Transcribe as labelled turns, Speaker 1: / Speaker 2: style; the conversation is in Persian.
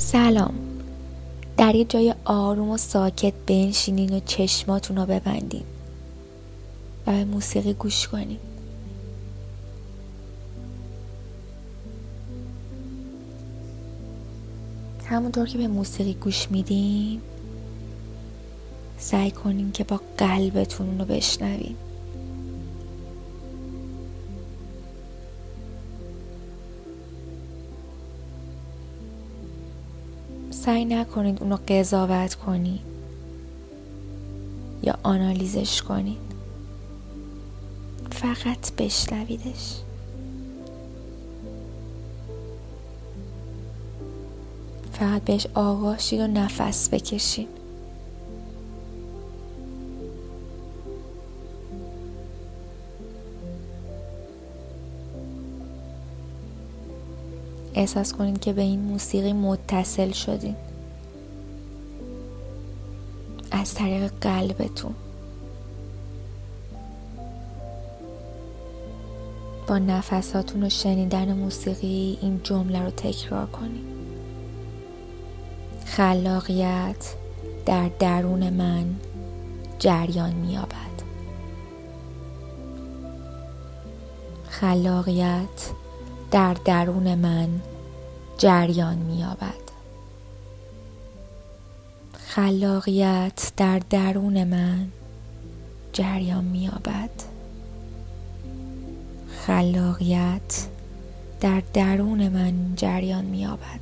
Speaker 1: سلام. در یه جای آروم و ساکت بنشینین و چشماتون رو ببندین و به موسیقی گوش کنین. همونطور که به موسیقی گوش میدین سعی کنین که با قلبتون رو بشنوین. سعی نکنید اونو قضاوت کنید یا آنالیزش کنید. فقط بشنویدش. فقط بهش آگاه شید و نفس بکشید. احساس کنید که به این موسیقی متصل شدین. از طریق قلبتون. با نفساتون و شنیدن موسیقی این جمله رو تکرار کنید خلاقیت در درون من جریان مییابد. خلاقیت در درون من جریان مییابد. خلاقیت در درون من جریان مییابد. خلاقیت در درون من جریان مییابد.